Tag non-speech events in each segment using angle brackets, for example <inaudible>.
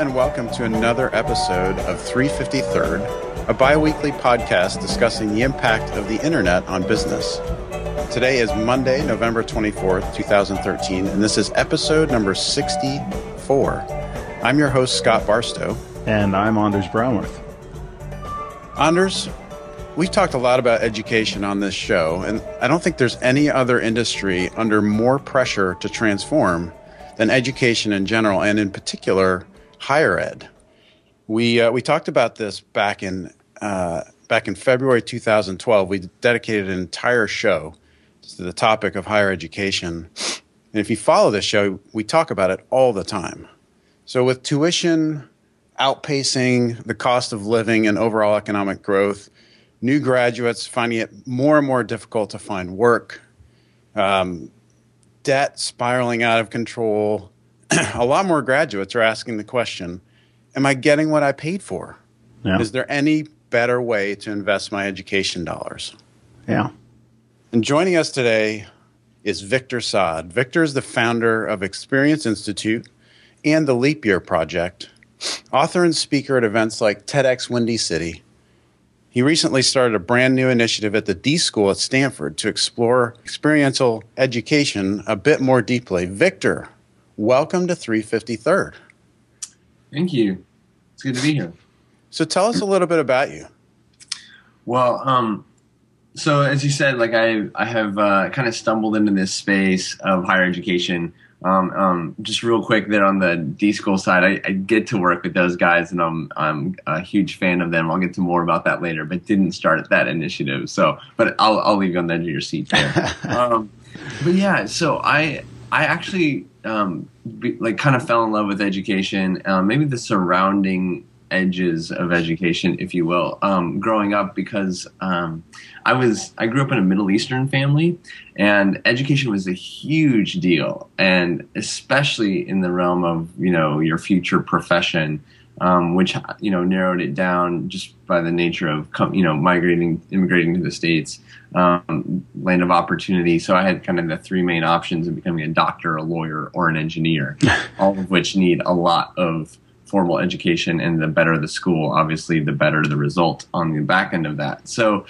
and welcome to another episode of 353rd, a bi weekly podcast discussing the impact of the internet on business. Today is Monday, November 24th, 2013, and this is episode number 64. I'm your host, Scott Barstow. And I'm Anders Brownworth. Anders, we've talked a lot about education on this show, and I don't think there's any other industry under more pressure to transform than education in general, and in particular, higher ed. We uh, we talked about this back in uh, back in February 2012. We dedicated an entire show to the topic of higher education, and if you follow this show, we talk about it all the time. So with tuition outpacing the cost of living and overall economic growth, new graduates finding it more and more difficult to find work. Um, debt spiraling out of control, <clears throat> a lot more graduates are asking the question Am I getting what I paid for? Yeah. Is there any better way to invest my education dollars? Yeah. And joining us today is Victor Saad. Victor is the founder of Experience Institute and the Leap Year Project, author and speaker at events like TEDx Windy City he recently started a brand new initiative at the D School at Stanford to explore experiential education a bit more deeply. Victor, welcome to 353rd. Thank you. It's good to be here. So tell us a little bit about you. Well, um, so as you said, like I, I have uh, kind of stumbled into this space of higher education um, um, just real quick, there on the D school side, I, I, get to work with those guys, and I'm I'm a huge fan of them. I'll get to more about that later, but didn't start at that initiative. So, but I'll I'll leave you on the edge of your seat there. <laughs> um, but yeah, so I I actually um, be, like kind of fell in love with education. Uh, maybe the surrounding edges of education, if you will, um, growing up because um, I was I grew up in a Middle Eastern family, and education was a huge deal, and especially in the realm of you know your future profession. Um, which you know narrowed it down just by the nature of you know migrating, immigrating to the states, um, land of opportunity. So I had kind of the three main options of becoming a doctor, a lawyer, or an engineer, <laughs> all of which need a lot of formal education. And the better the school obviously the better the result on the back end of that. So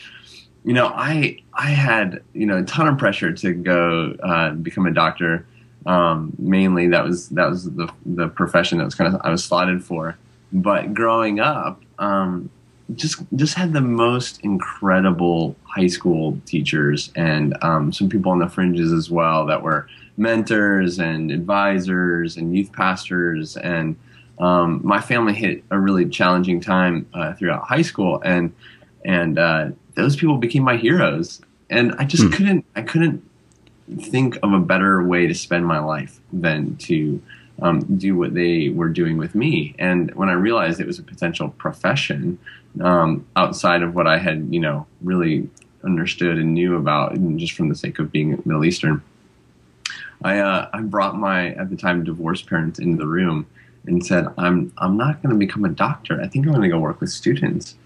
you know i i had you know a ton of pressure to go uh, become a doctor. Um, mainly that was that was the the profession that was kind of i was slotted for but growing up um, just just had the most incredible high school teachers and um, some people on the fringes as well that were mentors and advisors and youth pastors and um, my family hit a really challenging time uh, throughout high school, and and uh, those people became my heroes. And I just hmm. couldn't I couldn't think of a better way to spend my life than to um, do what they were doing with me. And when I realized it was a potential profession um, outside of what I had, you know, really understood and knew about, and just from the sake of being Middle Eastern, I uh, I brought my at the time divorced parents into the room and said, "I'm I'm not going to become a doctor. I think I'm going to go work with students."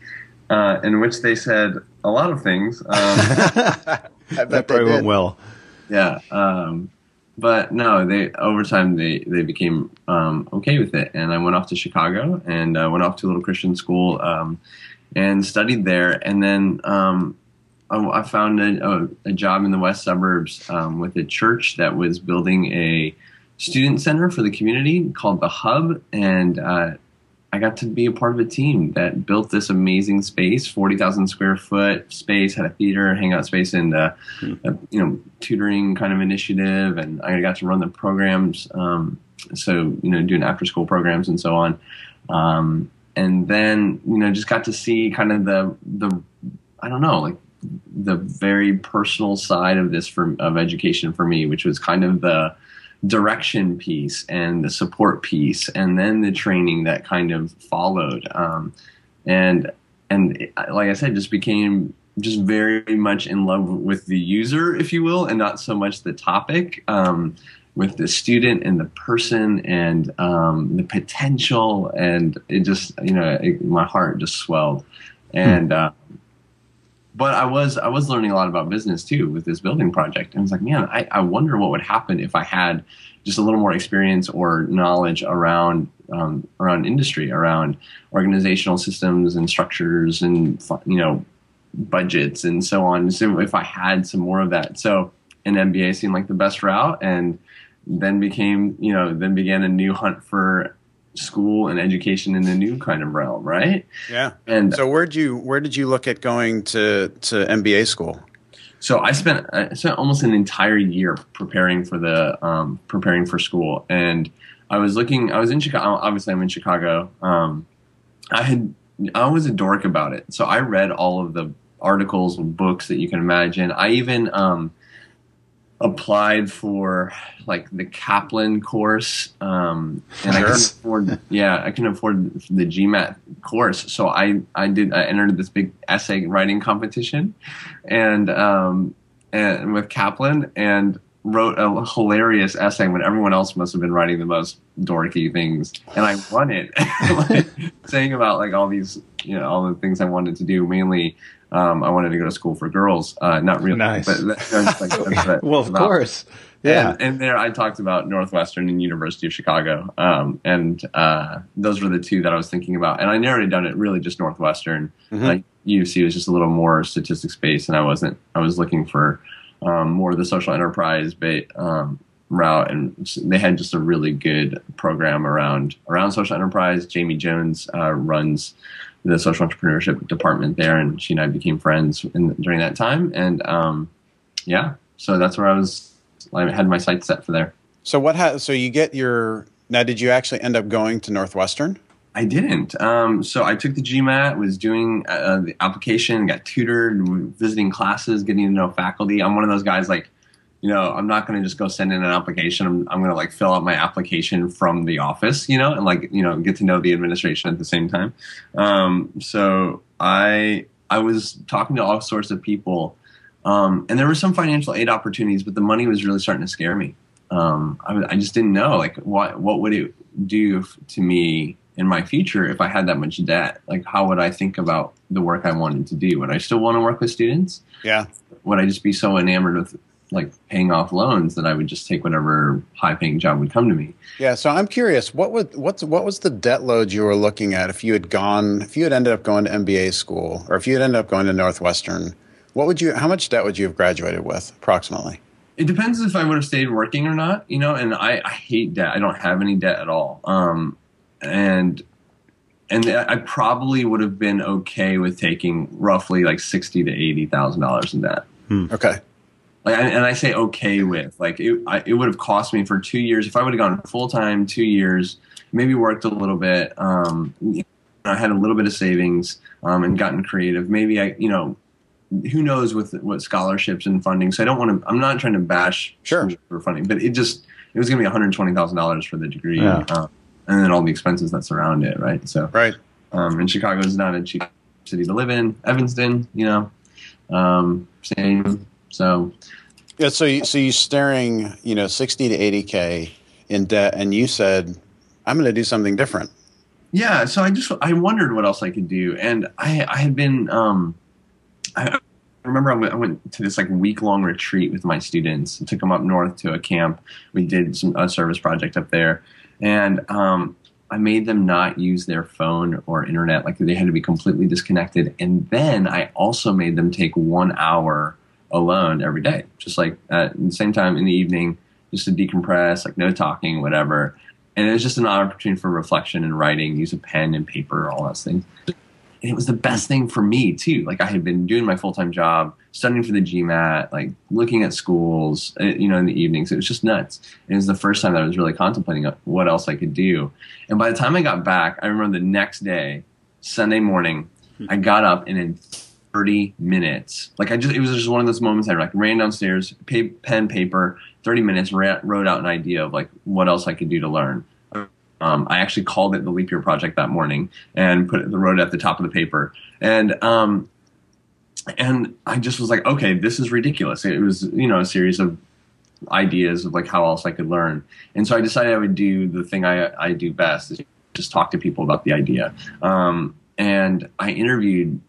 Uh, in which they said a lot of things. Um, <laughs> that probably went well. Yeah, um, but no, they over time they they became um, okay with it, and I went off to Chicago and uh, went off to a little Christian school um, and studied there, and then. Um, I, found a, a, job in the west suburbs um, with a church that was building a student center for the community called the Hub, and uh, I got to be a part of a team that built this amazing space, forty thousand square foot space, had a theater, hangout space, and uh, hmm. a, you know tutoring kind of initiative, and I got to run the programs. Um, so you know, doing after school programs and so on. Um, and then you know, just got to see kind of the the I don't know, like the very personal side of this for of education for me, which was kind of the direction piece and the support piece, and then the training that kind of followed. Um, and and like I said, just became just very much in love with the user, if you will, and not so much the topic. Um, with the student and the person and um, the potential, and it just you know it, my heart just swelled, and. Hmm. Uh, but I was I was learning a lot about business too with this building project. And I was like, man, I, I wonder what would happen if I had just a little more experience or knowledge around um, around industry, around organizational systems and structures, and you know budgets and so on. So if I had some more of that, so an MBA seemed like the best route, and then became you know then began a new hunt for school and education in a new kind of realm, right? Yeah. And so where did you where did you look at going to to MBA school? So I spent I spent almost an entire year preparing for the um, preparing for school, and I was looking. I was in Chicago. Obviously, I'm in Chicago. Um, I had I was a dork about it, so I read all of the articles and books that you can imagine. I even um, applied for like the Kaplan course, um, and I couldn't afford. Yeah, I couldn't afford the GMAT course, so I I did I entered this big essay writing competition, and um, and with Kaplan and wrote a hilarious essay when everyone else must have been writing the most dorky things, and I won it, <laughs> like, saying about like all these you know all the things I wanted to do, mainly um, I wanted to go to school for girls. Uh, not really, nice. but that's like, <laughs> well, of about. course, yeah. And, and, there, I talked about Northwestern and University of Chicago, um, and uh, those were the two that I was thinking about. And I narrowed down it really just Northwestern. Mm-hmm. Like UC was just a little more statistics based, and I wasn't. I was looking for um, more the social enterprise ba- um, route, and they had just a really good program around around social enterprise. Jamie Jones uh, runs the social entrepreneurship department there, and she and I became friends in, during that time. And um, yeah, so that's where I was. I had my sights set for there. So what? Ha- so you get your now? Did you actually end up going to Northwestern? I didn't. Um, so I took the GMAT, was doing uh, the application, got tutored, visiting classes, getting to know faculty. I'm one of those guys like you know, I'm not going to just go send in an application. I'm, I'm going to like fill out my application from the office, you know, and like, you know, get to know the administration at the same time. Um, so I, I was talking to all sorts of people, um, and there were some financial aid opportunities, but the money was really starting to scare me. Um, I, I just didn't know like what, what would it do to me in my future if I had that much debt? Like, how would I think about the work I wanted to do? Would I still want to work with students? Yeah. Would I just be so enamored with like paying off loans that I would just take whatever high paying job would come to me. Yeah, so I'm curious, what would what's what was the debt load you were looking at if you had gone if you had ended up going to MBA school or if you had ended up going to Northwestern, what would you how much debt would you have graduated with approximately? It depends if I would have stayed working or not, you know, and I, I hate debt. I don't have any debt at all. Um, and and I probably would have been okay with taking roughly like sixty to eighty thousand dollars in debt. Hmm. Okay. Like, and I say okay with like it. I, it would have cost me for two years if I would have gone full time, two years, maybe worked a little bit. Um, I had a little bit of savings um, and gotten creative. Maybe I, you know, who knows with what scholarships and funding. So I don't want to. I'm not trying to bash sure. for funding, but it just it was going to be 120 thousand dollars for the degree, yeah. um, and then all the expenses that surround it. Right. So right. Um, and Chicago is not a cheap city to live in. Evanston, you know, um, same. So yeah, so you, so you're staring, you know, sixty to eighty k in debt, and you said, "I'm going to do something different." Yeah, so I just I wondered what else I could do, and I I had been um, I remember I went, I went to this like week long retreat with my students. I took them up north to a camp. We did some a service project up there, and um, I made them not use their phone or internet. Like they had to be completely disconnected, and then I also made them take one hour alone every day, just like at the same time in the evening, just to decompress, like no talking, whatever. And it was just an opportunity for reflection and writing, use a pen and paper, all those things. And it was the best thing for me too. Like I had been doing my full time job, studying for the GMAT, like looking at schools, uh, you know, in the evenings. It was just nuts. And it was the first time that I was really contemplating what else I could do. And by the time I got back, I remember the next day, Sunday morning, I got up and in 30 minutes. Like I just, it was just one of those moments I like ran downstairs, pay, pen, paper, 30 minutes, wrote out an idea of like what else I could do to learn. Um, I actually called it the leap year project that morning and put it, wrote it at the top of the paper. And, um, and I just was like, okay, this is ridiculous. It was, you know, a series of ideas of like how else I could learn. And so I decided I would do the thing I, I do best is just talk to people about the idea. Um, and I interviewed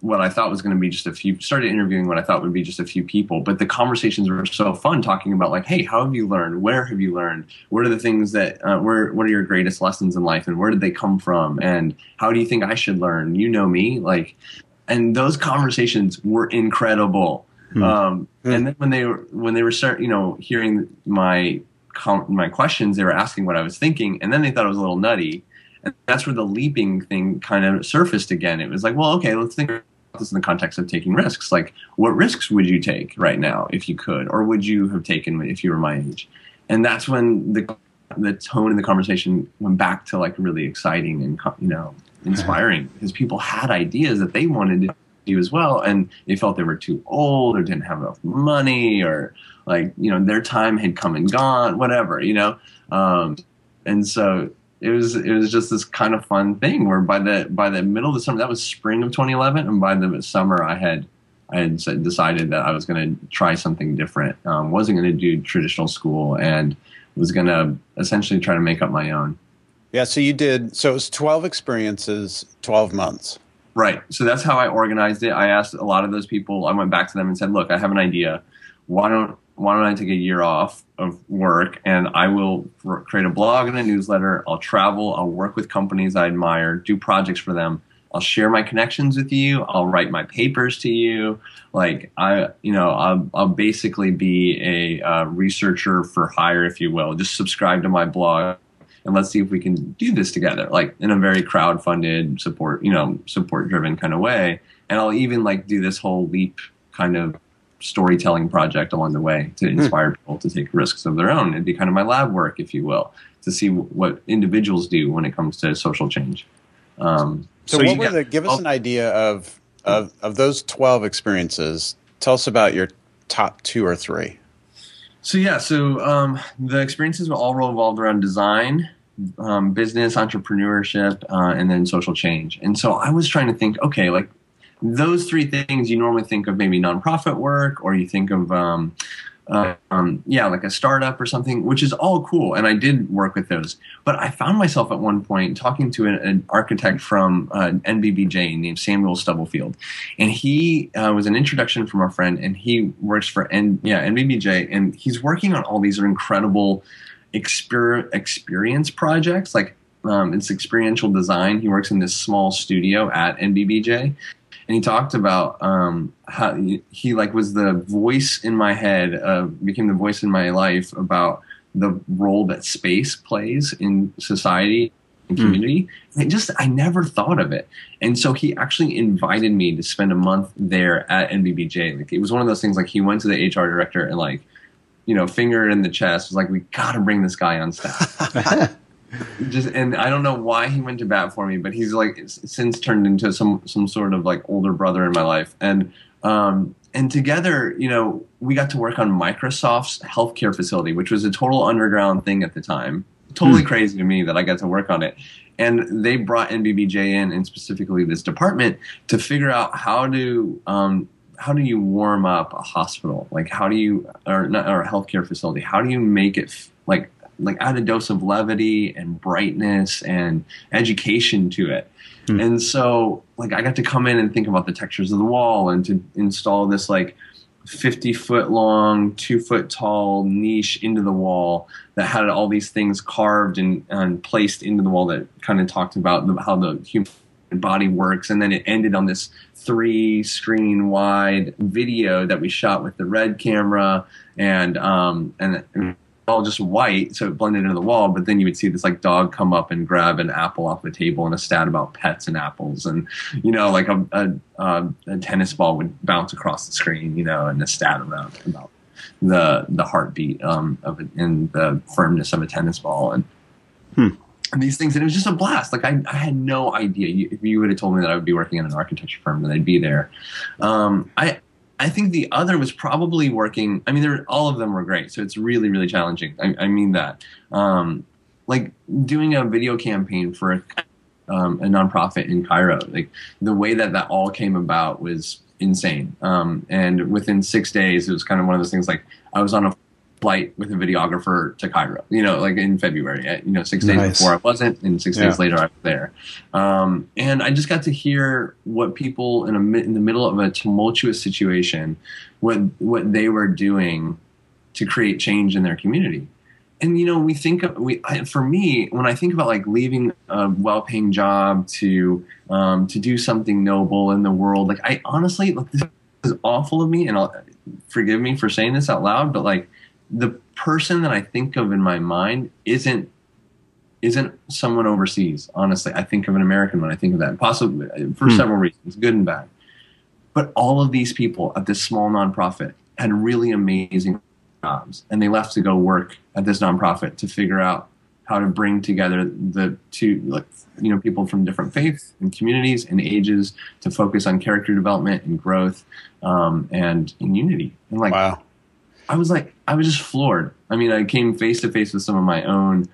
what I thought was going to be just a few. Started interviewing what I thought would be just a few people, but the conversations were so fun, talking about like, hey, how have you learned? Where have you learned? What are the things that? Uh, where What are your greatest lessons in life, and where did they come from? And how do you think I should learn? You know me, like, and those conversations were incredible. Hmm. Um, hmm. And then when they were when they were start, you know, hearing my my questions, they were asking what I was thinking, and then they thought it was a little nutty and that's where the leaping thing kind of surfaced again. It was like, well, okay, let's think about this in the context of taking risks. Like, what risks would you take right now if you could, or would you have taken if you were my age? And that's when the the tone in the conversation went back to like really exciting and you know <laughs> inspiring because people had ideas that they wanted to do as well, and they felt they were too old or didn't have enough money or like you know their time had come and gone, whatever you know. Um, and so it was it was just this kind of fun thing where by the by the middle of the summer that was spring of 2011 and by the summer I had I had decided that I was going to try something different. Um, wasn't going to do traditional school and was going to essentially try to make up my own. Yeah so you did so it was 12 experiences 12 months. Right. So that's how I organized it. I asked a lot of those people I went back to them and said look I have an idea. Why don't why don't I take a year off of work and I will create a blog and a newsletter. I'll travel. I'll work with companies I admire, do projects for them. I'll share my connections with you. I'll write my papers to you. Like I, you know, I'll, I'll basically be a uh, researcher for hire, if you will. Just subscribe to my blog and let's see if we can do this together, like in a very crowd funded, support, you know, support driven kind of way. And I'll even like do this whole leap kind of storytelling project along the way to hmm. inspire people to take risks of their own. It'd be kind of my lab work, if you will, to see what individuals do when it comes to social change. Um, so, so, what were the? Give us an idea of of of those twelve experiences. Tell us about your top two or three. So yeah, so um, the experiences were all revolved around design, um, business, entrepreneurship, uh, and then social change. And so I was trying to think, okay, like those three things you normally think of maybe nonprofit work or you think of um, uh, um, yeah like a startup or something which is all cool. And i did work with those. But i found myself at one point talking to an, an architect from uh, nbbj named samuel stubblefield. And he uh, was an introduction from a friend and he works for N- yeah nbbj and he's working on all these incredible exper- experience projects like um, it's experiential design. He works in this small studio at NBBJ, and he talked about um, how he, he, like was the voice in my head, uh, became the voice in my life about the role that space plays in society and hmm. community. Mm. And just I never thought of it, and so he actually invited me to spend a month there at NBBJ. Like it was one of those things. Like he went to the HR director and like you know, finger in the chest, was like, we got to bring this guy on staff. <laughs> just and I don't know why he went to bat for me, but he's like since turned into some some sort of like older brother in my life, and um, and together, you know, we got to work on Microsoft's healthcare facility, which was a total underground thing at the time. Totally mm. crazy to me that I got to work on it. And they brought NBBJ in, and specifically this department, to figure out how to um, how do you warm up a hospital? Like how do you or not or a healthcare facility? How do you make it like like add a dose of levity and brightness and education to it. Hmm. And so like I got to come in and think about the textures of the wall and to install this like 50 foot long, two foot tall niche into the wall that had all these things carved and, and placed into the wall that kind of talked about the, how the human body works. And then it ended on this three screen wide video that we shot with the red camera and, um, and all just white, so it blended into the wall. But then you would see this like dog come up and grab an apple off the table and a stat about pets and apples, and you know, like a, a, a tennis ball would bounce across the screen, you know, and a stat around about the the heartbeat um, of it and the firmness of a tennis ball, and. Hmm. And these things, and it was just a blast. Like I, I had no idea. You, if you would have told me that I would be working in an architecture firm, that I'd be there. Um, I, I think the other was probably working. I mean, all of them were great, so it's really, really challenging. I, I mean that. Um, like doing a video campaign for a, um, a nonprofit in Cairo, like the way that that all came about was insane. Um, and within six days, it was kind of one of those things. Like I was on a flight with a videographer to Cairo, you know, like in February. You know, six days nice. before I wasn't, and six yeah. days later I was there. Um, and I just got to hear what people in a in the middle of a tumultuous situation, what what they were doing to create change in their community. And you know, we think of, we I, for me when I think about like leaving a well-paying job to um, to do something noble in the world, like I honestly, like this is awful of me, and I'll forgive me for saying this out loud, but like the person that I think of in my mind isn't isn't someone overseas. Honestly, I think of an American when I think of that, possibly for hmm. several reasons, good and bad. But all of these people at this small nonprofit had really amazing jobs, and they left to go work at this nonprofit to figure out how to bring together the two, like you know, people from different faiths and communities and ages to focus on character development and growth um, and in unity. And like, wow I was like, I was just floored. I mean, I came face to face with some of my own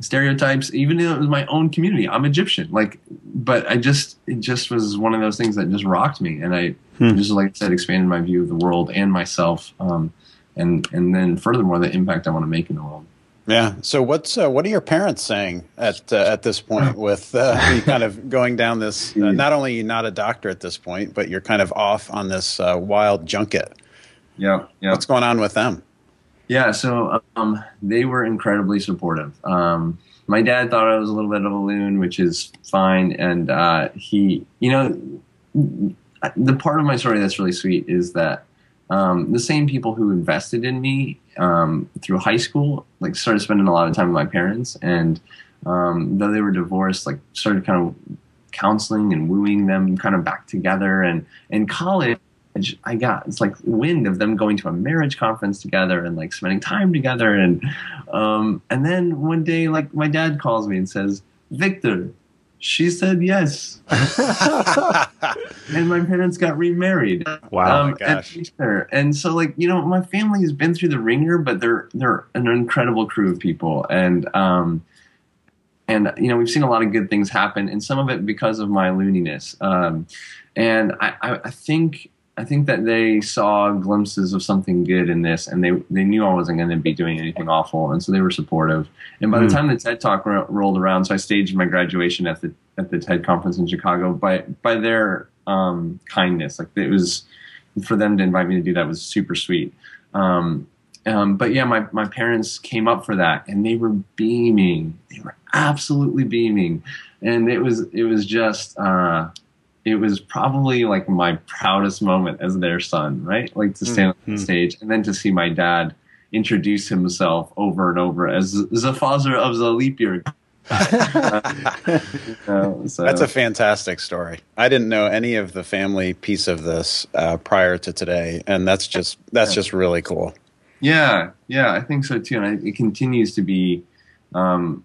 stereotypes, even though it was my own community. I'm Egyptian, like, but I just, it just was one of those things that just rocked me, and I hmm. just, like I said, expanded my view of the world and myself, um, and and then furthermore, the impact I want to make in the world. Yeah. So what's uh, what are your parents saying at uh, at this point with uh, <laughs> you kind of going down this? Uh, not only not a doctor at this point, but you're kind of off on this uh, wild junket. Yeah, yeah. What's going on with them? Yeah, so um, they were incredibly supportive. Um, my dad thought I was a little bit of a loon, which is fine, and uh, he, you know, the part of my story that's really sweet is that um, the same people who invested in me um, through high school, like, started spending a lot of time with my parents, and um, though they were divorced, like, started kind of counseling and wooing them kind of back together, and in college I got it's like wind of them going to a marriage conference together and like spending time together and um, and then one day like my dad calls me and says Victor she said yes. <laughs> And my parents got remarried. Wow. Um, gosh. and so like you know my family has been through the ringer but they're they're an incredible crew of people. And um and you know we've seen a lot of good things happen and some of it because of my looniness. Um and I, I think I think that they saw glimpses of something good in this, and they they knew I wasn't going to be doing anything awful, and so they were supportive. And by mm. the hmm. time the TED Talk ro- rolled around, so I staged my graduation at the at the TED conference in Chicago. By by their um, kindness, like it was for them to invite me to do that was super sweet. Um, um, but yeah, my my parents came up for that, and they were beaming. They were absolutely beaming, and it was it was just. Uh, it was probably like my proudest moment as their son, right? Like to stand mm-hmm. on the stage and then to see my dad introduce himself over and over as the father of the leap year. <laughs> so. That's a fantastic story. I didn't know any of the family piece of this uh, prior to today, and that's just that's just really cool. Yeah, yeah, I think so too, and it continues to be um,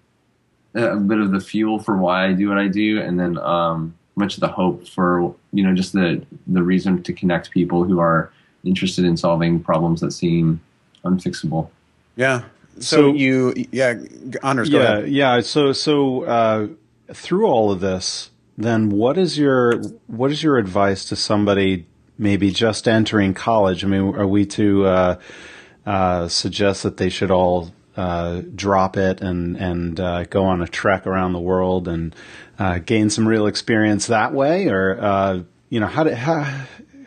a bit of the fuel for why I do what I do, and then um, much of the hope for you know just the the reason to connect people who are interested in solving problems that seem unfixable. Yeah. So, so you yeah honors yeah yeah so so uh, through all of this then what is your what is your advice to somebody maybe just entering college? I mean, are we to uh, uh, suggest that they should all uh, drop it and and uh, go on a trek around the world and uh, gain some real experience that way, or uh, you know how do how,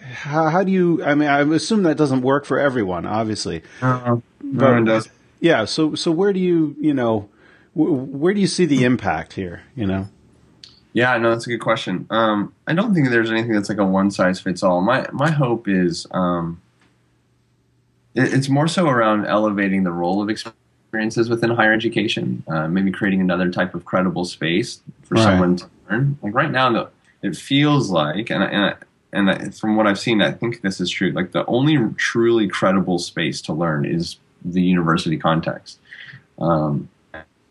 how, how do you? I mean, I assume that doesn't work for everyone, obviously. Uh, no one does. Yeah. So so where do you you know where do you see the impact here? You know. Yeah, no, that's a good question. Um, I don't think there's anything that's like a one size fits all. My my hope is um, it, it's more so around elevating the role of experience experiences within higher education, uh, maybe creating another type of credible space for right. someone to learn. Like right now, the, it feels like, and and and from what I've seen, I think this is true. Like the only truly credible space to learn is the university context. Um,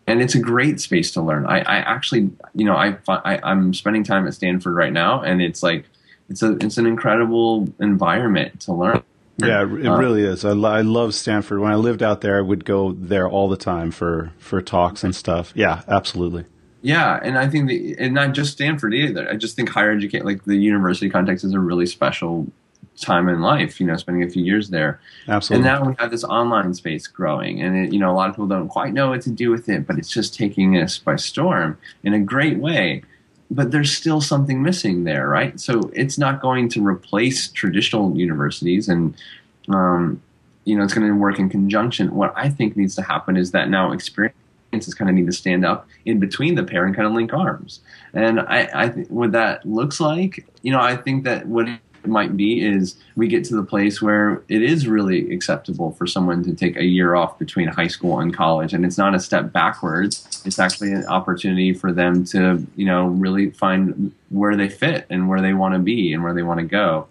and it's a great space to learn. I, I actually, you know, I, I I'm spending time at Stanford right now, and it's like it's a it's an incredible environment to learn. Yeah, it uh, really is. I, I love Stanford. When I lived out there, I would go there all the time for for talks and stuff. Yeah, absolutely. Yeah, and I think the, and not just Stanford either. I just think higher education, like the university context, is a really special time in life, you know, spending a few years there. Absolutely. And now we have this online space growing, and it, you know, a lot of people don't quite know what to do with it, but it's just taking us by storm in a great way. But there's still something missing there, right? So it's not going to replace traditional universities, and um, you know, it's going to work in conjunction. What I think needs to happen is that now experiences kind of need to stand up in between the pair and kind of link arms. And I, I think what that looks like, you know, I think that what might be is we get to the place where it is really acceptable for someone to take a year off between high school and college. And it's not a step backwards. It's actually an opportunity for them to you know really find where they fit and where they want to be and where they want to go.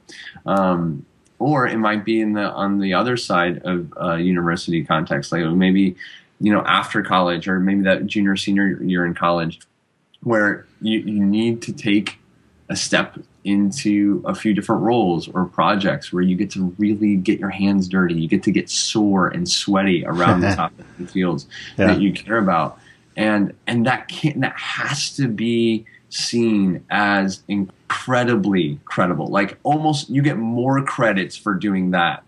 Um, or it might be in the on the other side of a university context like maybe you know after college or maybe that junior senior year in college where you, you need to take a step into a few different roles or projects where you get to really get your hands dirty. You get to get sore and sweaty around the <laughs> topics and fields yeah. that you care about. And and that can that has to be seen as incredibly credible. Like almost you get more credits for doing that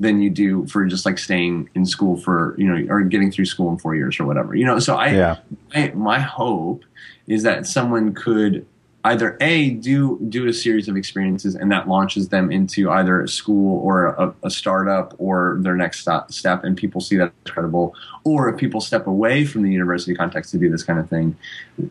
than you do for just like staying in school for, you know, or getting through school in four years or whatever. You know, so I, yeah. I my hope is that someone could either a do do a series of experiences and that launches them into either a school or a, a startup or their next stop, step and people see that as credible. Or if people step away from the university context to do this kind of thing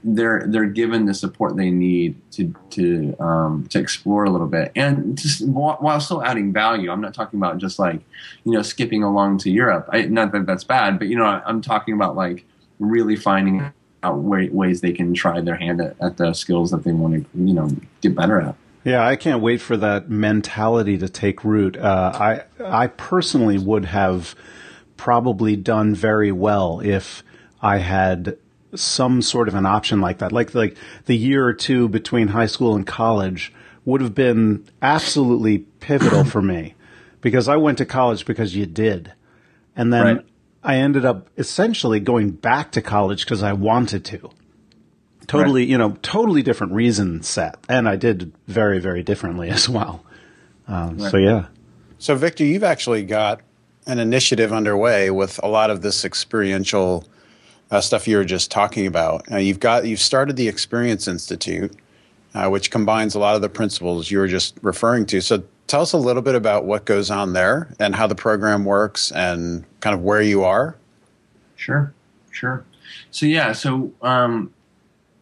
they're they're given the support they need to to um, to explore a little bit. And just while still adding value i'm not talking about just like you know skipping along to europe. I, not that that's bad but you know i'm talking about like really finding out ways they can try their hand at, at the skills that they want to, you know, get better at. Yeah, I can't wait for that mentality to take root. Uh, I I personally would have probably done very well if I had some sort of an option like that. Like like the year or two between high school and college would have been absolutely pivotal for me because I went to college because you did. And then right. I ended up essentially going back to college because I wanted to. Totally, right. you know, totally different reason set. And I did very, very differently <laughs> as well. Um, right. So, yeah. So, Victor, you've actually got an initiative underway with a lot of this experiential uh, stuff you were just talking about. Uh, you've got you've started the Experience Institute, uh, which combines a lot of the principles you were just referring to. So, tell us a little bit about what goes on there and how the program works and kind of where you are. Sure, sure. So yeah, so um,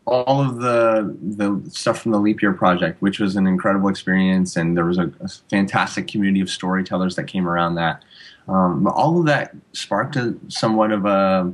all of the the stuff from the Leap Year project, which was an incredible experience, and there was a, a fantastic community of storytellers that came around that. Um, all of that sparked a somewhat of a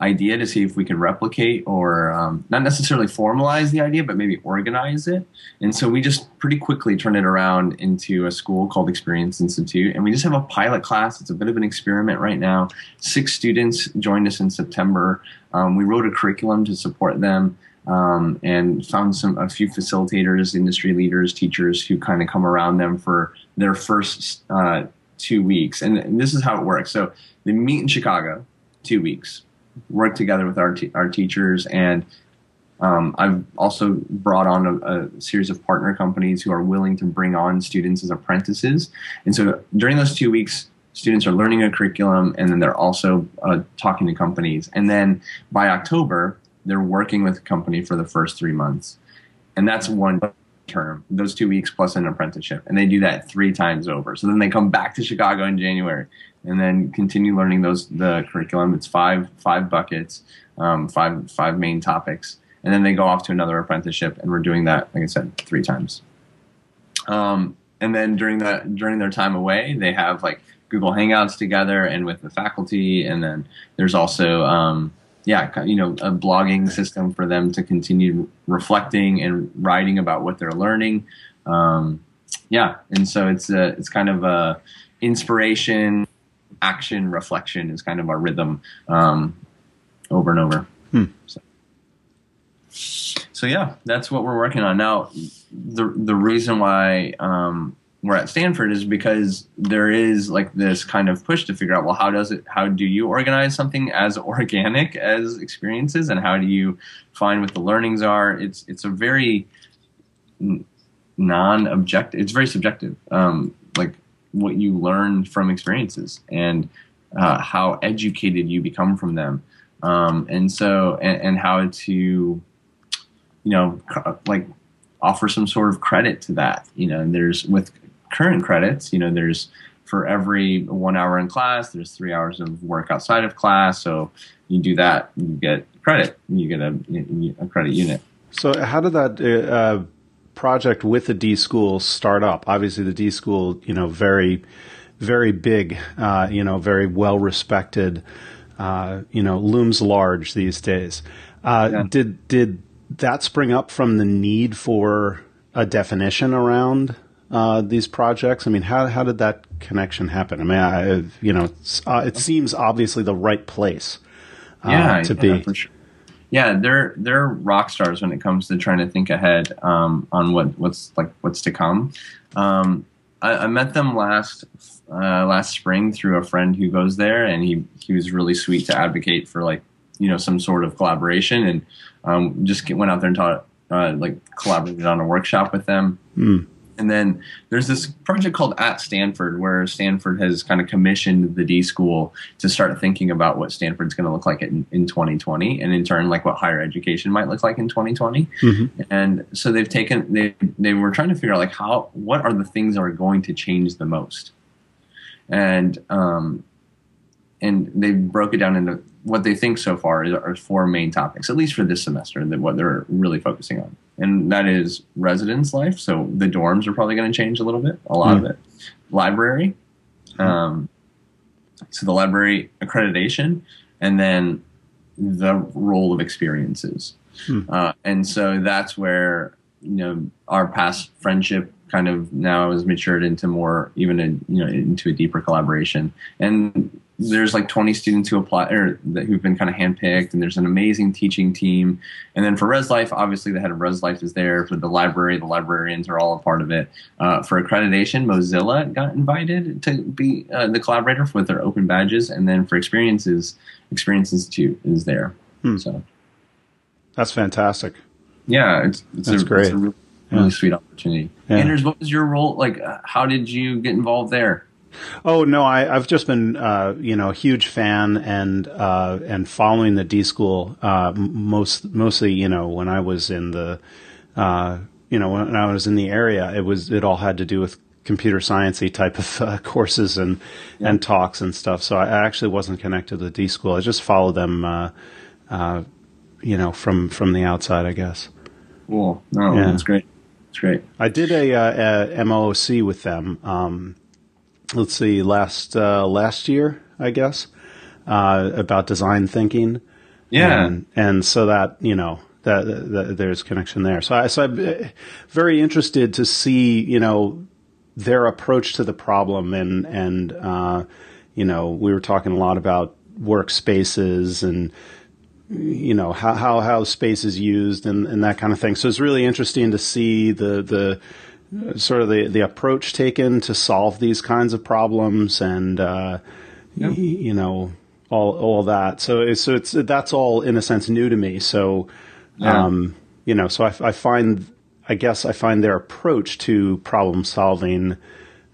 idea to see if we could replicate or um, not necessarily formalize the idea, but maybe organize it. And so we just pretty quickly turned it around into a school called Experience Institute. And we just have a pilot class. It's a bit of an experiment right now. Six students joined us in September. Um, we wrote a curriculum to support them. Um, and found some a few facilitators, industry leaders, teachers who kind of come around them for their first uh, two weeks. And, and this is how it works. So they meet in Chicago, two weeks work together with our, our teachers and um, I've also brought on a, a, series of partner companies who are willing to bring on students as apprentices. And so during those two weeks, students are learning a curriculum and then they're also uh, talking to companies. And then by October, they're working with a company for the first three months. And that's one term, those two weeks plus an apprenticeship. And they do that three times over. So then they come back to Chicago in January and then continue learning those the curriculum. It's five five buckets, um, five five main topics, and then they go off to another apprenticeship, and we're doing that, like I said, three times. Um, and then during that during their time away, they have like Google Hangouts together and with the faculty, and then there's also um, yeah, you know, a blogging system for them to continue reflecting and writing about what they're learning. Um, yeah, and so it's a, it's kind of a inspiration action reflection is kind of our rhythm um, over and over. Hmm. So. so. yeah, that's what we're working on now. The the reason why um, we're at Stanford is because there is like this kind of push to figure out well how does it how do you organize something as <laughs> organic as experiences and how do you find what the learnings are it's it's a very non-objective it's very subjective um, like what you learn from experiences and uh, how educated you become from them. Um, and so, and, and, how to, you know, like offer some sort of credit to that. You know, and there's with current credits, you know, there's for every one hour in class, there's three hours of work outside of class. So you do that, you get credit, you get a, a credit unit. So how did that uh, project with the D school start up? Obviously, the D school, you know, very, very big, uh, you know, very well respected, uh, you know, looms large these days. Uh, yeah. Did did that spring up from the need for a definition around uh, these projects? I mean, how how did that connection happen? I mean, I, you know, uh, it seems obviously the right place. Uh, yeah, to yeah, be. Sure. Yeah, they're they're rock stars when it comes to trying to think ahead um, on what what's like what's to come. Um, I, I, met them last uh, last spring through a friend who goes there, and he he was really sweet to advocate for like you know some sort of collaboration, and um, just went out there and taught uh, like collaborated on a workshop with them. Mm. And then there's this project called At Stanford, where Stanford has kind of commissioned the D School to start thinking about what Stanford's going to look like in, in 2020, and in turn, like what higher education might look like in 2020. Mm-hmm. And so they've taken they they were trying to figure out like how what are the things that are going to change the most, and um, and they broke it down into what they think so far are four main topics, at least for this semester, that what they're really focusing on, and that is residence life. So the dorms are probably going to change a little bit, a lot mm-hmm. of it. Library, um, so the library accreditation, and then the role of experiences, mm-hmm. uh, and so that's where you know our past friendship kind of now has matured into more even a, you know into a deeper collaboration and there's like 20 students who apply or that, who've been kind of handpicked and there's an amazing teaching team. And then for res life obviously the head of res life is there for the library. The librarians are all a part of it. Uh, for accreditation mozilla got invited to be uh, the collaborator with their open badges. And then for experiences experience institute is there. Hmm. so. That's fantastic. Yeah it's, it's that's a, great it's a really, really sweet opportunity. Yeah. anders what was your role? Like uh, how did you get involved there Oh no, I, have just been uh, you know a huge fan and uh, and following the D school uh, most mostly you know when I was in the uh, you know when I was in the area it was it all had to do with computer sciencey type of uh, <laughs> courses and yeah. and talks and stuff. So I actually wasn't connected to the D school. I just followed them uh, you know from from the outside, I guess. Cool. No, yeah. that's great. That's great. I did a, a MOOC with them. Um, let's see, last uh, last year, I guess, uh, about design thinking. Yeah, and, and so that you know that, that, there's connection there. So I so I'm uh, very interested to see you know their approach to the problem and and uh, you know we were talking a lot about workspaces and you know how how how space is used and, and that kind of thing. So it's really interesting to see the the sort of the, the approach taken to solve these kinds of problems and uh, y- you know all all that. So it's, so it's that's all in a sense new to me. So yeah. um, you know so I, I, find I guess I find their approach to problem solving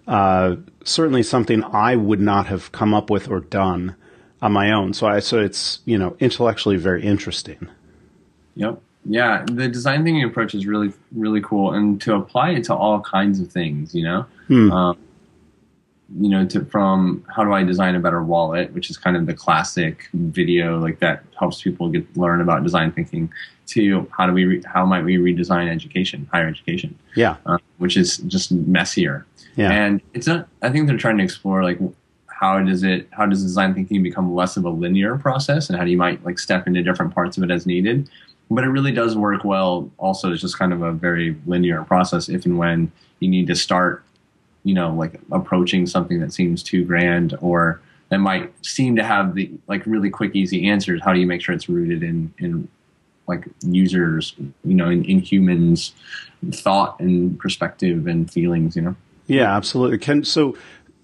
uh, certainly something I would not have come up with or done on my own. So I so it's you know intellectually very interesting. Yep yeah, the design thinking approach is really really cool, and to apply it to all kinds of things, you know, hmm. um, you know, to from how do I design a better wallet, which is kind of the classic video like that helps people get learn about design thinking, to how do we re- how might we redesign education, higher education, yeah, uh, which is just messier. Yeah, and it's not. I think they're trying to explore like how does it how does design thinking become less of a linear process and how do you might like step into different parts of it as needed but it really does work well. Also, it's just kind of a very linear process. If and when you need to start, you know, like approaching something that seems too grand or that might seem to have the like really quick, easy answers. How do you make sure it's rooted in in like users, you know, in, in humans' thought and perspective and feelings, you know? Yeah, absolutely. Can so.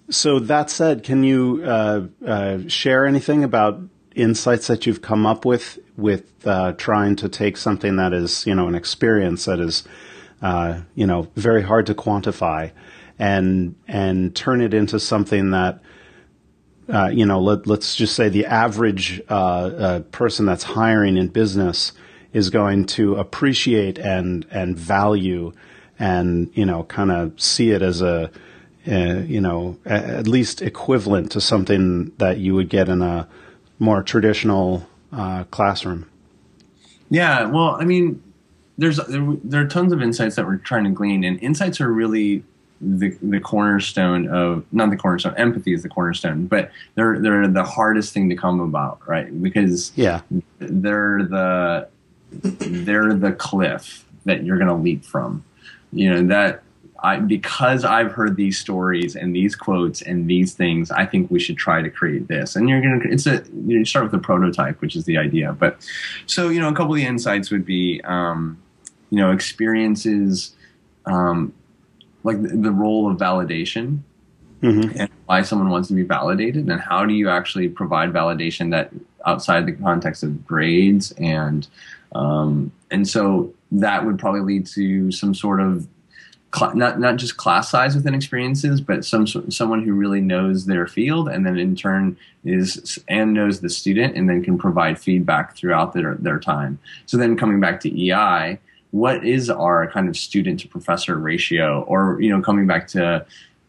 So that said, can you uh, uh, share anything about insights that you've come up with with uh, trying to take something that is you know an experience that is uh, you know very hard to quantify and and turn it into something that uh, you know let, let's just say the average uh, uh, person that's hiring in business is going to appreciate and and value and you know kind of see it as a uh, you know at least equivalent to something that you would get in a more traditional uh, classroom. Yeah, well, I mean, there's there, there are tons of insights that we're trying to glean, and insights are really the the cornerstone of not the cornerstone. Empathy is the cornerstone, but they're they're the hardest thing to come about, right? Because yeah, they're the they're the cliff that you're going to leap from. You know that I because I've heard these stories and these quotes and these things, I think we should try to create this. And you're gonna it's a you start with a prototype, which is the idea. But so you know, a couple of the insights would be um, you know experiences um, like the, the, role of validation. Mm-hmm. And why someone wants to be validated, and how do you actually provide validation that outside the context of grades and um, and so that would probably lead to some sort of cl- not not just class size within experiences, but some someone who really knows their field, and then in turn is and knows the student, and then can provide feedback throughout their their time. So then coming back to EI, what is our kind of student to professor ratio, or you know coming back to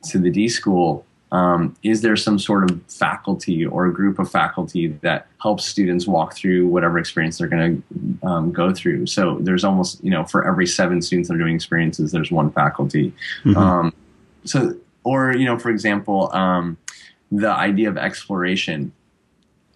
to the D school, um, is there some sort of faculty or a group of faculty that helps students walk through whatever experience they're going to um, go through? So there's almost, you know, for every seven students that are doing experiences, there's one faculty. Mm-hmm. Um, so, or, you know, for example, um, the idea of exploration.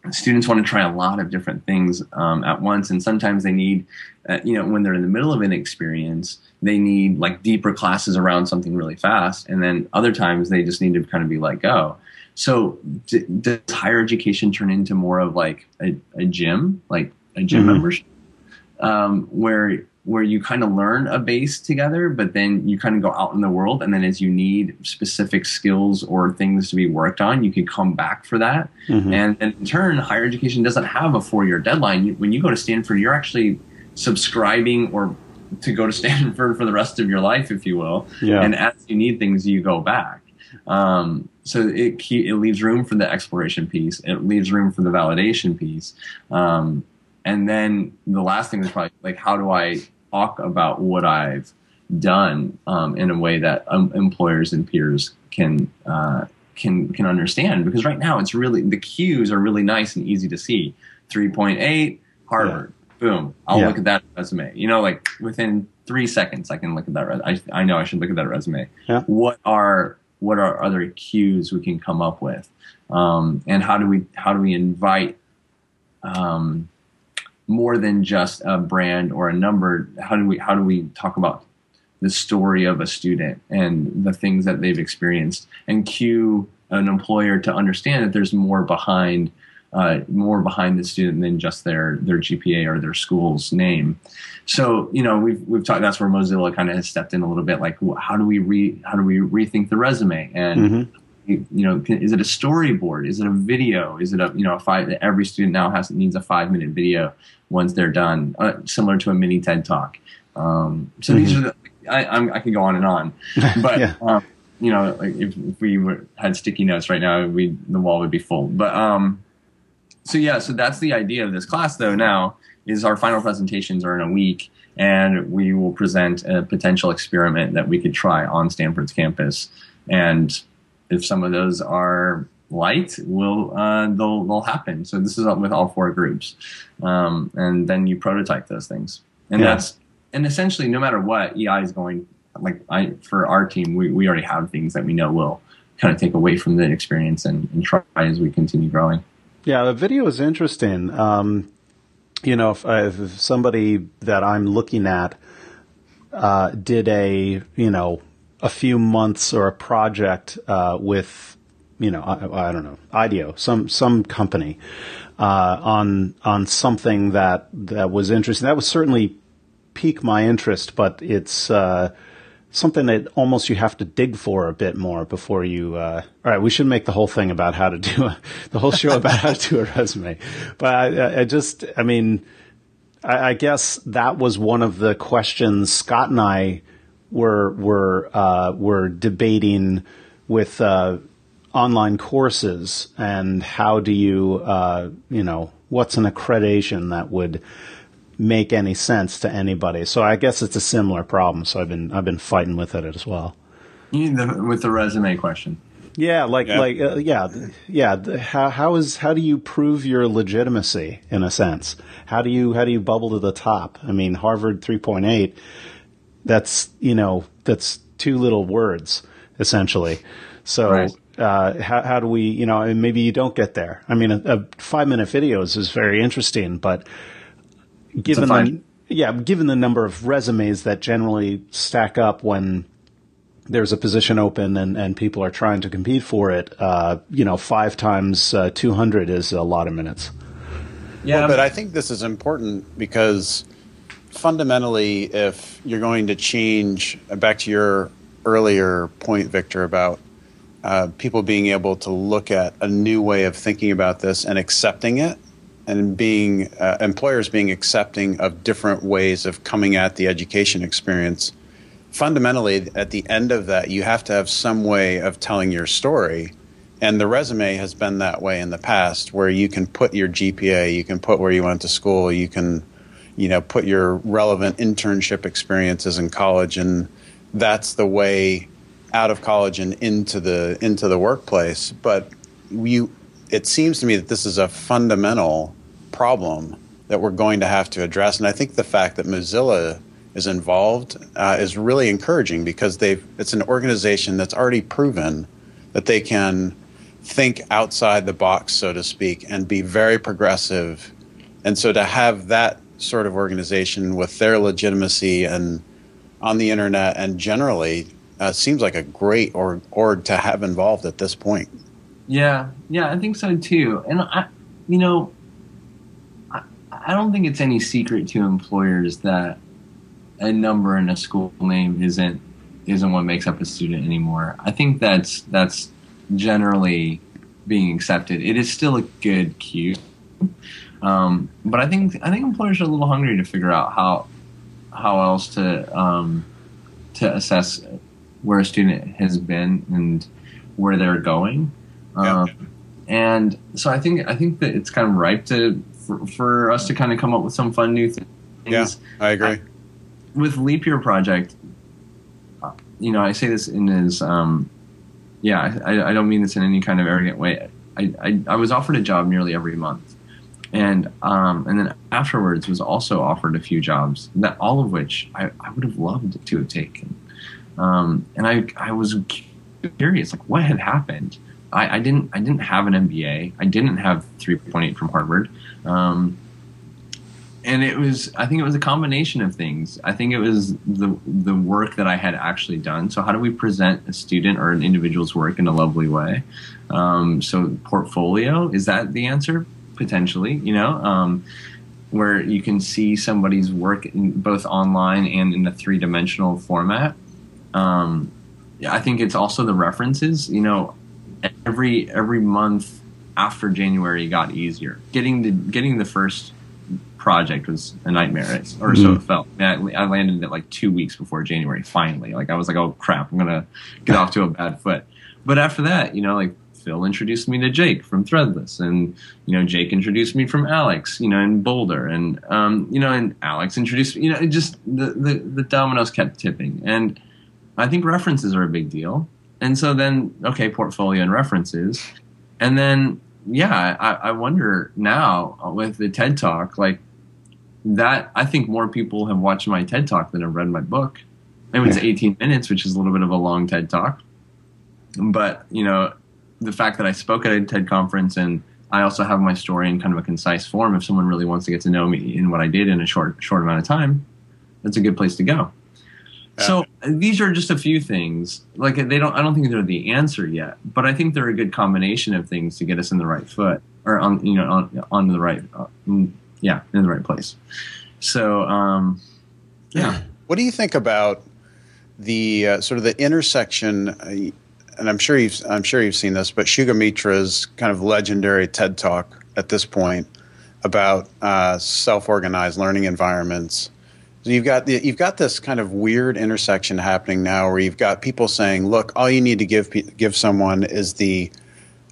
Students want to try a lot of different things um, at once, and sometimes they need, uh, you know, when they're in the middle of an experience, they need like deeper classes around something really fast and then other times they just need to kind of be let go so d- does higher education turn into more of like a, a gym like a gym mm-hmm. membership um, where where you kind of learn a base together but then you kind of go out in the world and then as you need specific skills or things to be worked on you can come back for that mm-hmm. and, and, in turn higher education doesn't have a four year deadline when you go to stanford you're actually subscribing or to go to <laughs> Stanford for the rest of your life, if you will. Yeah. And as you need things, you go back. Um, so it it leaves room for the exploration piece. It leaves room for the validation piece. Um, and then the last thing is probably like, how do I talk about what I've done um, in a way that um, employers and peers can uh, can can understand? Because right now it's really the cues are really nice and easy to see. Three point eight, Harvard boom, I'll yeah. look at that resume. You know, like within three seconds, I can look at that. Res- I, I know I should look at that resume. Yeah. What are what are other cues we can come up with, um, and how do we how do we invite um, more than just a brand or a number? How do we how do we talk about the story of a student and the things that they've experienced, and cue an employer to understand that there's more behind uh, more behind the student than just their their GPA or their school's name. So you know we've we've talked. That's where Mozilla kind of has stepped in a little bit. Like how do we re how do we rethink the resume and mm-hmm. You, know can, is it a storyboard? Is it a video? Is it a you know a five? Every student now has needs a five minute video once they're done, uh, similar to a mini TED talk. Um, so mm-hmm. these are the, I, I'm, I could go on and on, <laughs> but. yeah. um, you know, like if, if we were, had sticky notes right now, we the wall would be full. But um, so yeah, so that's the idea of this class though now is our final presentations are in a week and we will present a potential experiment that we could try on Stanford's campus. And if some of those are light, will uh, they'll they'll happen. So this is with all four groups, um, and then you prototype those things, and yeah. that's and essentially no matter what EI is going like I for our team, we we already have things that we know will kind of take away from the experience and, and try as we continue growing. Yeah, the video is interesting. Um, you know, if, if, somebody that I'm looking at uh, did a, you know, a few months or a project uh, with, you know, I, I, don't know, IDEO, some some company uh, on on something that that was interesting. That would certainly pique my interest, but it's uh, something that almost you have to dig for a bit more before you. Uh, all right, we should make the whole thing about how to do a, the whole show about how to do a resume. But I, I just, I mean, I, I, guess that was one of the questions Scott and I were were uh, were debating with uh, online courses and how do you uh, you know what's an accreditation that would make any sense to anybody. So I guess it's a similar problem. So I've been I've been fighting with it as well. The, with the resume question. Yeah, like yeah. like uh, yeah, yeah. How how is how do you prove your legitimacy in a sense? How do you how do you bubble to the top? I mean, Harvard 3.8 that's, you know, that's two little words essentially. So right. uh, how how do we, you know, maybe you don't get there. I mean, a, a 5-minute videos is very interesting, but given the yeah, given the number of resumes that generally stack up when there's a position open and, and people are trying to compete for it, uh, you know, five times uh, 200 is a lot of minutes. Yeah, well, but I think this is important because fundamentally, if you're going to change, uh, back to your earlier point, Victor, about uh, people being able to look at a new way of thinking about this and accepting it, and being uh, employers being accepting of different ways of coming at the education experience fundamentally, at the end of that, you have to have some way of telling your story. And the resume has been that way in the past, where you can put your GPA, you can put where you went to school, you can, you know, put your relevant internship experiences in college, and that's the way out of college and into the into the workplace. But you, it seems to me that this is a fundamental problem that we're going to have to address, and I think the fact that Mozilla is involved uh, is really encouraging because they've it's an organization that's already proven that they can think outside the box, so to speak, and be very progressive. And so to have that sort of organization with their legitimacy and on the internet and generally uh, seems like a great org, org to have involved at this point. Yeah, yeah, I think so too. And I, you know, I, I don't think it's any secret to employers that a number in a school name isn't isn't what makes up a student anymore. I think that's that's generally being accepted. It is still a good cue, um, but I think I think employers are a little hungry to figure out how how else to um, to assess where a student has been and where they're going. Um. And so I think I think that it's kind of ripe to for, for us to kind of come up with some fun new things. Yeah, I agree. I, with Leap Year Project, you know, I say this in as, um, yeah, I, I don't mean this in any kind of arrogant way. I, I, I was offered a job nearly every month, and um, and then afterwards was also offered a few jobs that all of which I, I would have loved to have taken, um, and I I was curious like what had happened. I, I didn't I didn't have an MBA. I didn't have 3.8 from Harvard. Um, and it was i think it was a combination of things i think it was the the work that i had actually done so how do we present a student or an individual's work in a lovely way um, so portfolio is that the answer potentially you know um, where you can see somebody's work in both online and in a three-dimensional format um, i think it's also the references you know every every month after january got easier getting the getting the first project was a nightmare, or mm-hmm. so it felt. I, I, landed it like two weeks before January. Finally, like I was like, oh crap, I'm gonna get off to a bad foot. But after that, you know, like Phil introduced me to Jake from Threadless, and you know, Jake introduced me from Alex, you know, in Boulder, and um, you know, and Alex introduced you know, it just the, the the dominoes kept tipping, and I think references are a big deal. And so then, okay, portfolio and references, and then yeah, I, I wonder now with the TED Talk, like that I think more people have watched my TED Talk than have read my book. I mean, it's 18 minutes, which is a little bit of a long TED Talk. But, you know, the fact that I spoke at a TED conference and I also have my story in kind of a concise form, if someone really wants to get to know me in what I did in a short, short amount of time, that's a good place to go. Yeah. So these are just a few things. Like they don't, I don't think they're the answer yet, but I think they're a good combination of things to get us in the right foot or on, you know, on, on the right, uh, yeah, in the right place. So, um, yeah. What do you think about the uh, sort of the intersection? And I'm sure you've I'm sure you've seen this, but Sugata Mitra's kind of legendary TED talk at this point about uh, self-organized learning environments So you've got the, you've got this kind of weird intersection happening now, where you've got people saying, "Look, all you need to give give someone is the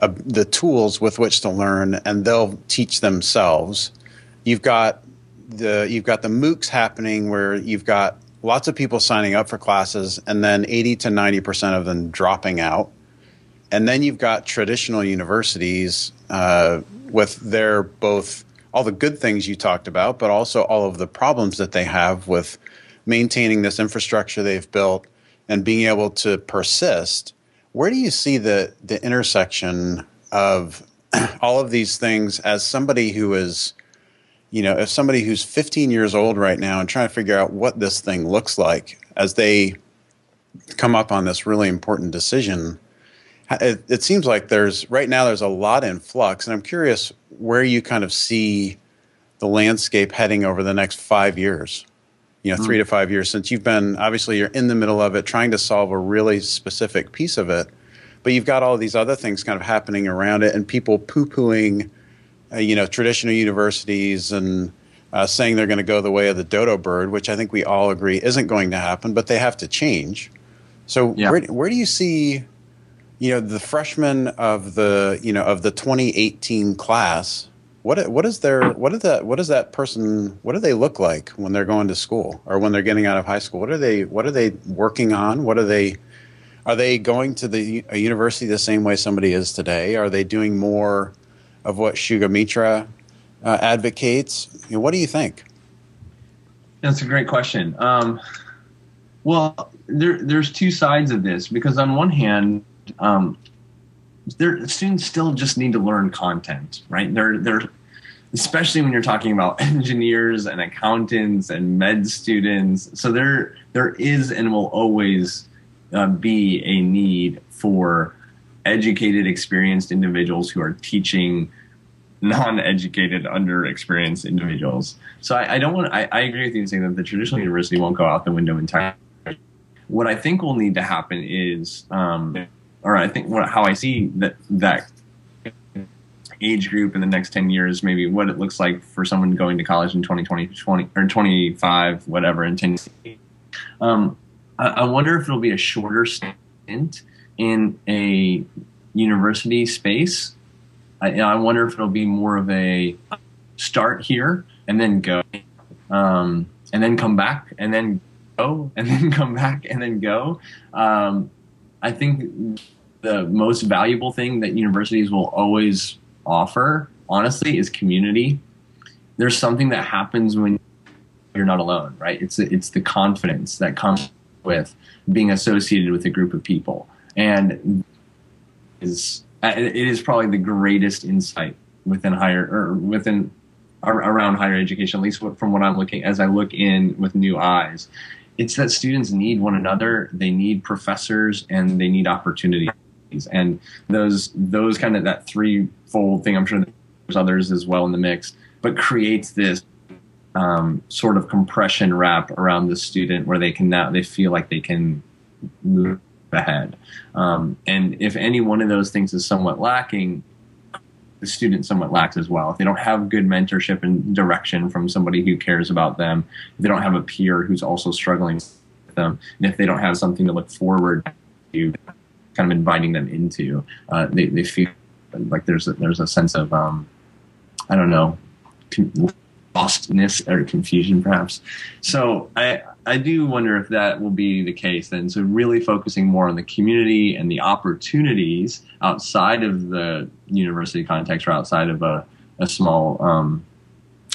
uh, the tools with which to learn, and they'll teach themselves." You've got the you've got the MOOCs happening, where you've got lots of people signing up for classes, and then eighty to ninety percent of them dropping out. And then you've got traditional universities uh, with their both all the good things you talked about, but also all of the problems that they have with maintaining this infrastructure they've built and being able to persist. Where do you see the the intersection of <clears throat> all of these things as somebody who is, you know, if somebody who's 15 years old right now and trying to figure out what this thing looks like as they come up on this really important decision? It, it seems like there's right now there's a lot in flux, and I'm curious where you kind of see the landscape heading over the next five years you know, mm. three to five years since you've been obviously you're in the middle of it, trying to solve a really specific piece of it, but you've got all these other things kind of happening around it, and people poo-pooing, uh, you know, traditional universities and uh, saying they're going to go the way of the dodo bird, which I think we all agree isn't going to happen, but they have to change. So yeah. where where do you see you know the freshmen of the you know of the 2018 class what what is their what is that what does that person what do they look like when they're going to school or when they're getting out of high school what are they what are they working on what are they are they going to the a university the same way somebody is today are they doing more of what Sugata Mitra uh, advocates you know, what do you think that's a great question um, well there, there's two sides of this because on one hand um, their students still just need to learn content, right? They're they're especially when you're talking about <laughs> engineers and accountants and med students. So there there is and will always uh, be a need for educated, experienced individuals who are teaching non-educated, under-experienced individuals. So I, I don't want. I, I, agree with you in saying that the traditional university won't go out the window entirely. What I think will need to happen is um, or I think what, how I see that that age group in the next 10 years, maybe what it looks like for someone going to college in 2020, 20, or 25, whatever, in 10 um, I, I wonder if it'll be a shorter stint in a university space. I, I wonder if it'll be more of a start here and then go, um, and then come back and then go <laughs> and then come back and then go. Um, I think the most valuable thing that universities will always offer, honestly, is community. There's something that happens when you're not alone, right? It's it's the confidence that comes with being associated with a group of people, and is it is probably the greatest insight within higher or within around higher education, at least from what I'm looking as I look in with new eyes, it's that students need one another. They need professors and they need opportunities. And those those kind of that threefold thing i'm sure there's others as well in the mix but creates this um, sort of compression wrap around the student where they can now they feel like they can move ahead um, and if any one of those things is somewhat lacking the student somewhat lacks as well. If they don't have good mentorship and direction from somebody who cares about them, if they don't have a peer who's also struggling with them, and if they don't have something to look forward to, kind of inviting them into, uh, they, they feel like there's a, there's a sense of um, I don't know lostness or confusion perhaps. So I I do wonder if that will be the case then. So really focusing more on the community and the opportunities outside of the university context or outside of a, a small um,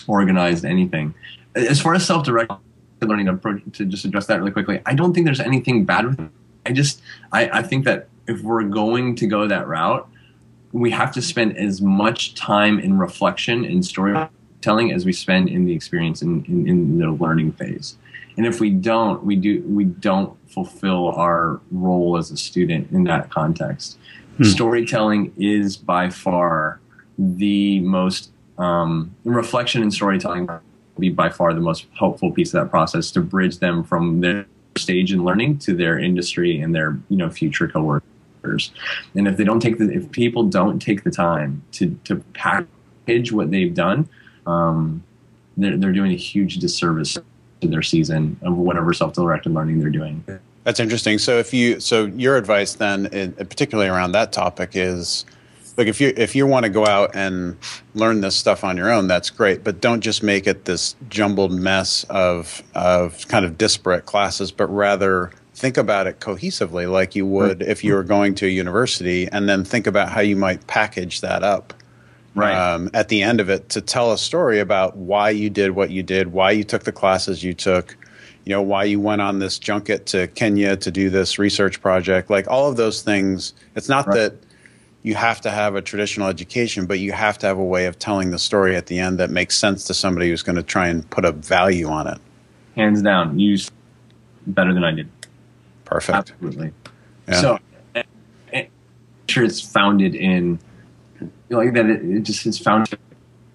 organized anything. As far as self-directed learning approach, to just address that really quickly, I don't think there's anything bad with it. I just I, I think that if we're going to go that route, we have to spend as much time in reflection and storytelling as we spend in the experience in, in, in the learning phase and if we don't we do we don't fulfill our role as a student in that context hmm. storytelling is by far the most um, reflection and storytelling will be by far the most helpful piece of that process to bridge them from their stage in learning to their industry and their you know future coworkers and if they don't take the if people don't take the time to to package what they've done um, they're, they're doing a huge disservice their season of whatever self-directed learning they're doing. That's interesting. So if you so your advice then, in, particularly around that topic, is like if you if you want to go out and learn this stuff on your own, that's great. But don't just make it this jumbled mess of of kind of disparate classes, but rather think about it cohesively, like you would if you were going to a university, and then think about how you might package that up. Right. Um, at the end of it, to tell a story about why you did what you did, why you took the classes you took, you know, why you went on this junket to Kenya to do this research project, like all of those things. It's not right. that you have to have a traditional education, but you have to have a way of telling the story at the end that makes sense to somebody who's going to try and put a value on it. Hands down, you better than I did. Perfect. Absolutely. Yeah. So, sure, it's founded in like that. It, it just is founded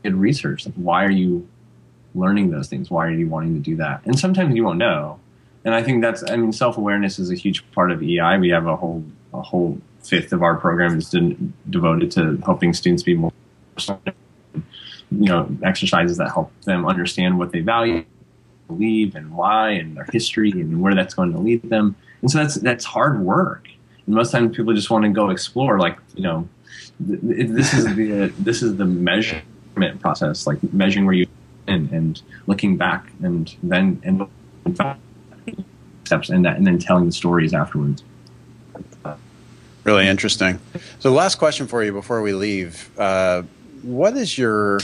in research. Like, why are you learning those things? Why are you wanting to do that? And sometimes you won't know. And I think that's. I mean, self awareness is a huge part of EI. We have a whole a whole fifth of our program is de- devoted to helping students be more. You know, exercises that help them understand what they value, believe, and why, and their history, and where that's going to lead them and so that's that's hard work. And most times people just want to go explore, like you know, this is the this is the measurement process, like measuring where you and and looking back, and then and steps that, and then telling the stories afterwards. Really interesting. So, last question for you before we leave: uh, What is your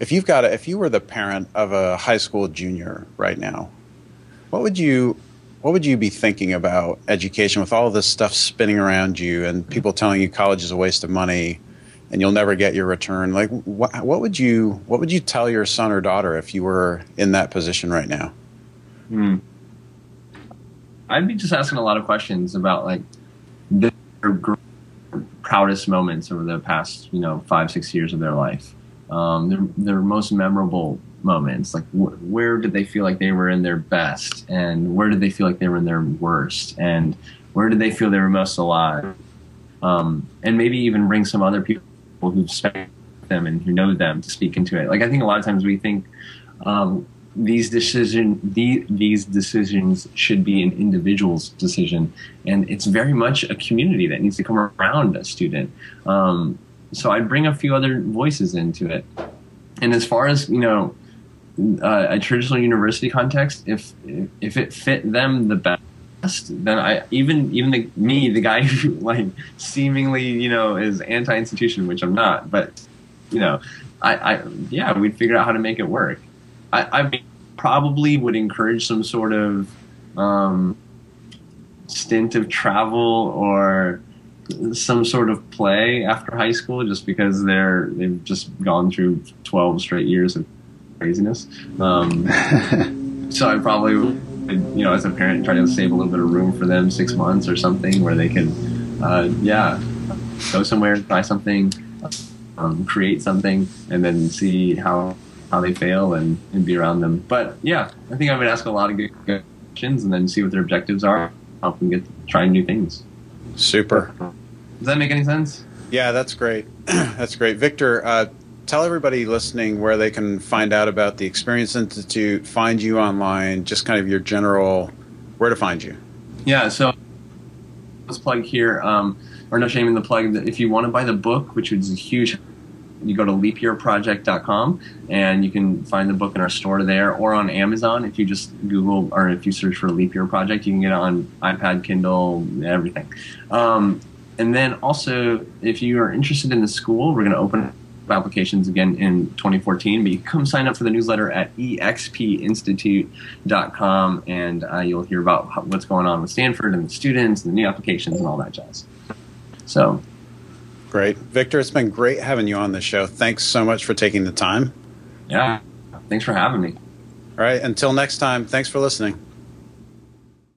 if you've got a, if you were the parent of a high school junior right now, what would you what would you be thinking about education with all this stuff spinning around you and people telling you college is a waste of money and you'll never get your return? Like what, what would you what would you tell your son or daughter if you were in that position right now? Hmm. i'd be just asking a lot of questions about like their proudest moments over the past you know five six years of their life. Um, their, their most memorable moments like wh- where did they feel like they were in their best and where did they feel like they were in their worst and where did they feel they were most alive? Um, and maybe even bring some other people who've spent them and who know them to speak into it. Like i think a lot of times we think um, these decision the, these decisions should be an individual's decision and it's very much a community that needs to come around a student. Um, so i'd bring a few other voices into it. And as far as you know uh, a traditional university context, if if it fit them the best, then I even even the, me, the guy who <laughs> like seemingly you know is anti-institution, which I'm not, but you know, I, I yeah, we'd figure out how to make it work. I, I probably would encourage some sort of um, stint of travel or some sort of play after high school just because they're they've just gone through 12 straight years of craziness. Um, <laughs> so I probably, would, you know, as a parent, try to save a little bit of room for them, six months or something, where they can, uh, yeah, go somewhere, try something, um, create something, and then see how how they fail and, and be around them. But yeah, I think I would ask a lot of good questions and then see what their objectives are, help them get trying new things. Super. Does that make any sense? Yeah, that's great. <clears throat> that's great, Victor. Uh, tell everybody listening where they can find out about the Experience Institute, find you online, just kind of your general where to find you. Yeah, so let's plug here, um, or no shame in the plug. That if you want to buy the book, which is a huge, you go to leapyearproject.com and you can find the book in our store there, or on Amazon. If you just Google or if you search for Leap Year Project, you can get it on iPad, Kindle, everything. Um, and then also, if you are interested in the school, we're going to open applications again in 2014. But you come sign up for the newsletter at expinstitute.com and uh, you'll hear about how, what's going on with Stanford and the students and the new applications and all that jazz. So. Great. Victor, it's been great having you on the show. Thanks so much for taking the time. Yeah. Thanks for having me. All right. Until next time, thanks for listening.